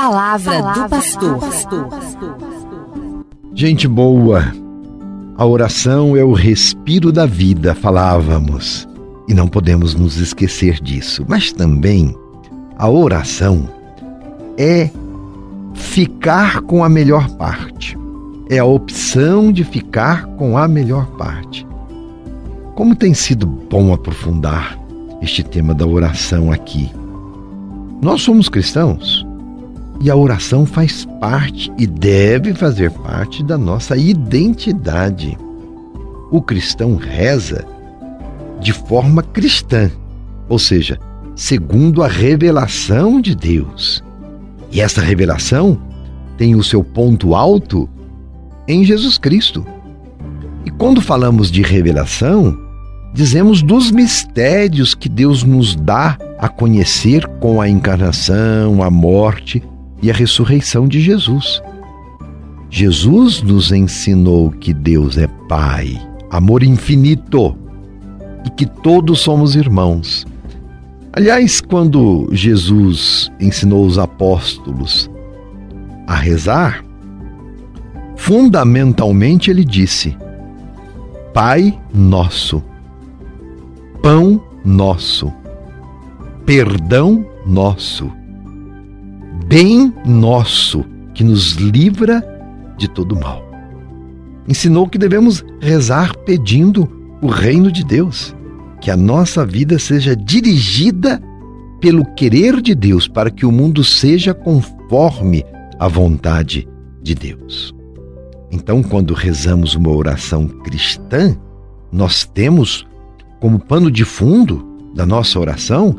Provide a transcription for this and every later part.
palavra, palavra do pastor. Gente boa, a oração é o respiro da vida, falávamos, e não podemos nos esquecer disso. Mas também a oração é ficar com a melhor parte. É a opção de ficar com a melhor parte. Como tem sido bom aprofundar este tema da oração aqui. Nós somos cristãos e a oração faz parte e deve fazer parte da nossa identidade. O cristão reza de forma cristã, ou seja, segundo a revelação de Deus. E essa revelação tem o seu ponto alto em Jesus Cristo. E quando falamos de revelação, dizemos dos mistérios que Deus nos dá a conhecer com a encarnação, a morte e a ressurreição de Jesus. Jesus nos ensinou que Deus é Pai, amor infinito e que todos somos irmãos. Aliás, quando Jesus ensinou os apóstolos a rezar, fundamentalmente ele disse: Pai nosso, pão nosso, perdão nosso, bem nosso que nos livra de todo mal. Ensinou que devemos rezar pedindo o reino de Deus, que a nossa vida seja dirigida pelo querer de Deus, para que o mundo seja conforme a vontade de Deus. Então, quando rezamos uma oração cristã, nós temos como pano de fundo da nossa oração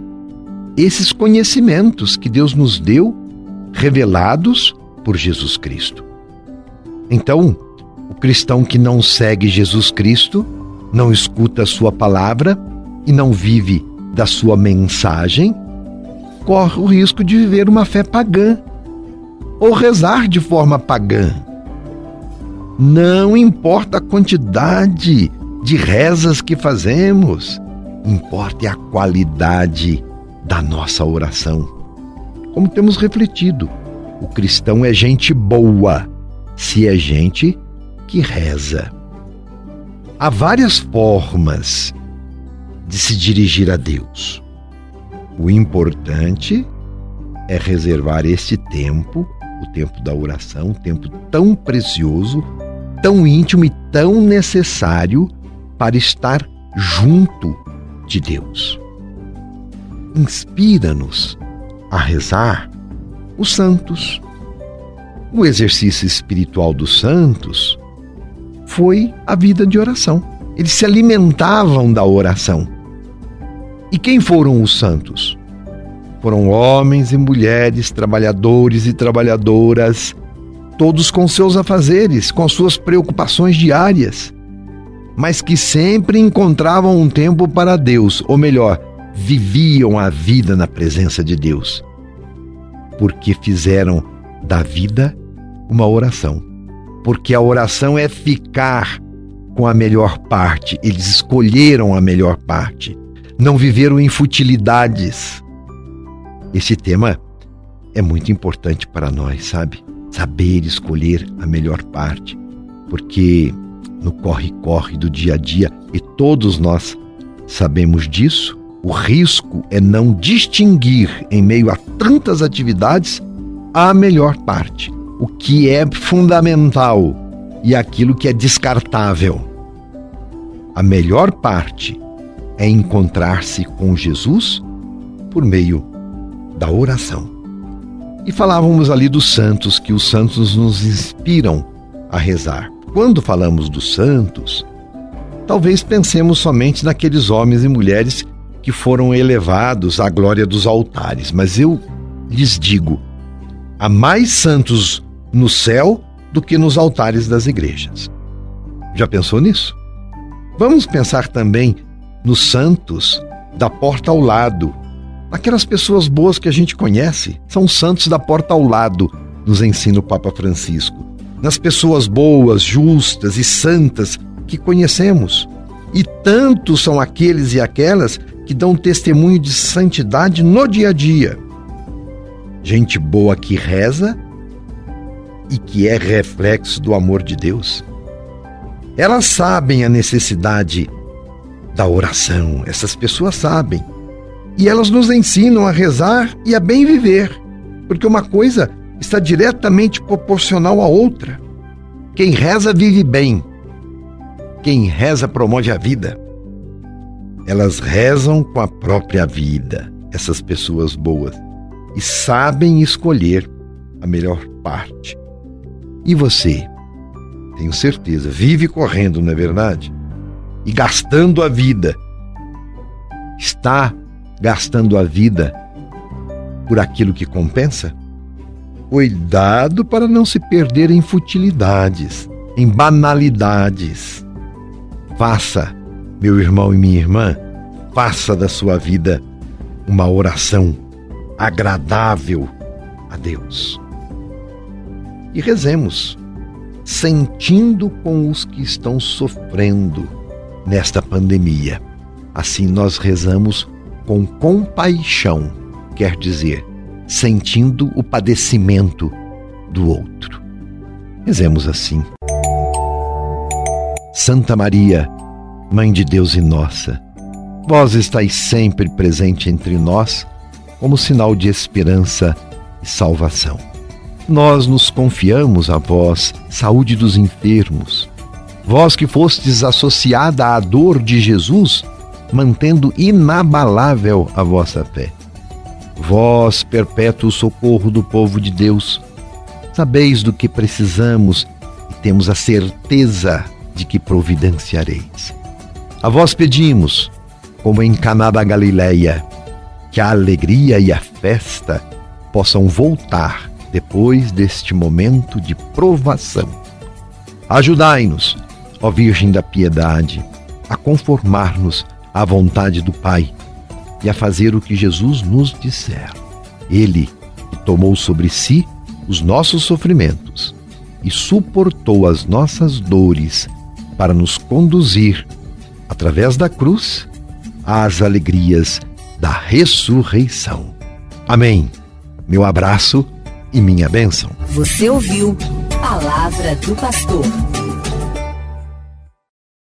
esses conhecimentos que Deus nos deu, revelados por Jesus Cristo. Então, o cristão que não segue Jesus Cristo, não escuta a sua palavra e não vive da sua mensagem, corre o risco de viver uma fé pagã ou rezar de forma pagã. Não importa a quantidade de rezas que fazemos, importa é a qualidade da nossa oração. Como temos refletido, o cristão é gente boa, se é gente que reza. Há várias formas de se dirigir a Deus. O importante é reservar este tempo, o tempo da oração, um tempo tão precioso, tão íntimo e tão necessário para estar junto de Deus. Inspira-nos a rezar os santos. O exercício espiritual dos santos foi a vida de oração. Eles se alimentavam da oração. E quem foram os santos? Foram homens e mulheres, trabalhadores e trabalhadoras, todos com seus afazeres, com suas preocupações diárias mas que sempre encontravam um tempo para Deus, ou melhor, viviam a vida na presença de Deus, porque fizeram da vida uma oração. Porque a oração é ficar com a melhor parte, eles escolheram a melhor parte, não viveram em futilidades. Esse tema é muito importante para nós, sabe? Saber escolher a melhor parte, porque no corre-corre do dia a dia e todos nós sabemos disso. O risco é não distinguir em meio a tantas atividades a melhor parte, o que é fundamental e aquilo que é descartável. A melhor parte é encontrar-se com Jesus por meio da oração. E falávamos ali dos santos, que os santos nos inspiram a rezar. Quando falamos dos santos, talvez pensemos somente naqueles homens e mulheres que foram elevados à glória dos altares, mas eu lhes digo: há mais santos no céu do que nos altares das igrejas. Já pensou nisso? Vamos pensar também nos santos da porta ao lado, aquelas pessoas boas que a gente conhece, são santos da porta ao lado, nos ensina o Papa Francisco nas pessoas boas, justas e santas que conhecemos. E tantos são aqueles e aquelas que dão testemunho de santidade no dia a dia. Gente boa que reza e que é reflexo do amor de Deus. Elas sabem a necessidade da oração, essas pessoas sabem. E elas nos ensinam a rezar e a bem viver, porque uma coisa está diretamente proporcional à outra. Quem reza vive bem, quem reza promove a vida. Elas rezam com a própria vida, essas pessoas boas, e sabem escolher a melhor parte. E você? Tenho certeza, vive correndo, não é verdade? E gastando a vida. Está gastando a vida por aquilo que compensa? Cuidado para não se perder em futilidades, em banalidades. Faça, meu irmão e minha irmã, faça da sua vida uma oração agradável a Deus. E rezemos, sentindo com os que estão sofrendo nesta pandemia. Assim nós rezamos com compaixão, quer dizer, sentindo o padecimento do outro. Rezemos assim. Santa Maria, Mãe de Deus e nossa, vós estáis sempre presente entre nós como sinal de esperança e salvação. Nós nos confiamos a vós, saúde dos enfermos. Vós que fostes associada à dor de Jesus, mantendo inabalável a vossa fé. Vós, perpétuo socorro do povo de Deus, sabeis do que precisamos e temos a certeza de que providenciareis. A vós pedimos, como em Caná da Galileia, que a alegria e a festa possam voltar depois deste momento de provação. Ajudai-nos, ó Virgem da Piedade, a conformar-nos à vontade do Pai e a fazer o que Jesus nos disser. Ele que tomou sobre si os nossos sofrimentos e suportou as nossas dores para nos conduzir, através da cruz, às alegrias da ressurreição. Amém. Meu abraço e minha bênção. Você ouviu Palavra do Pastor.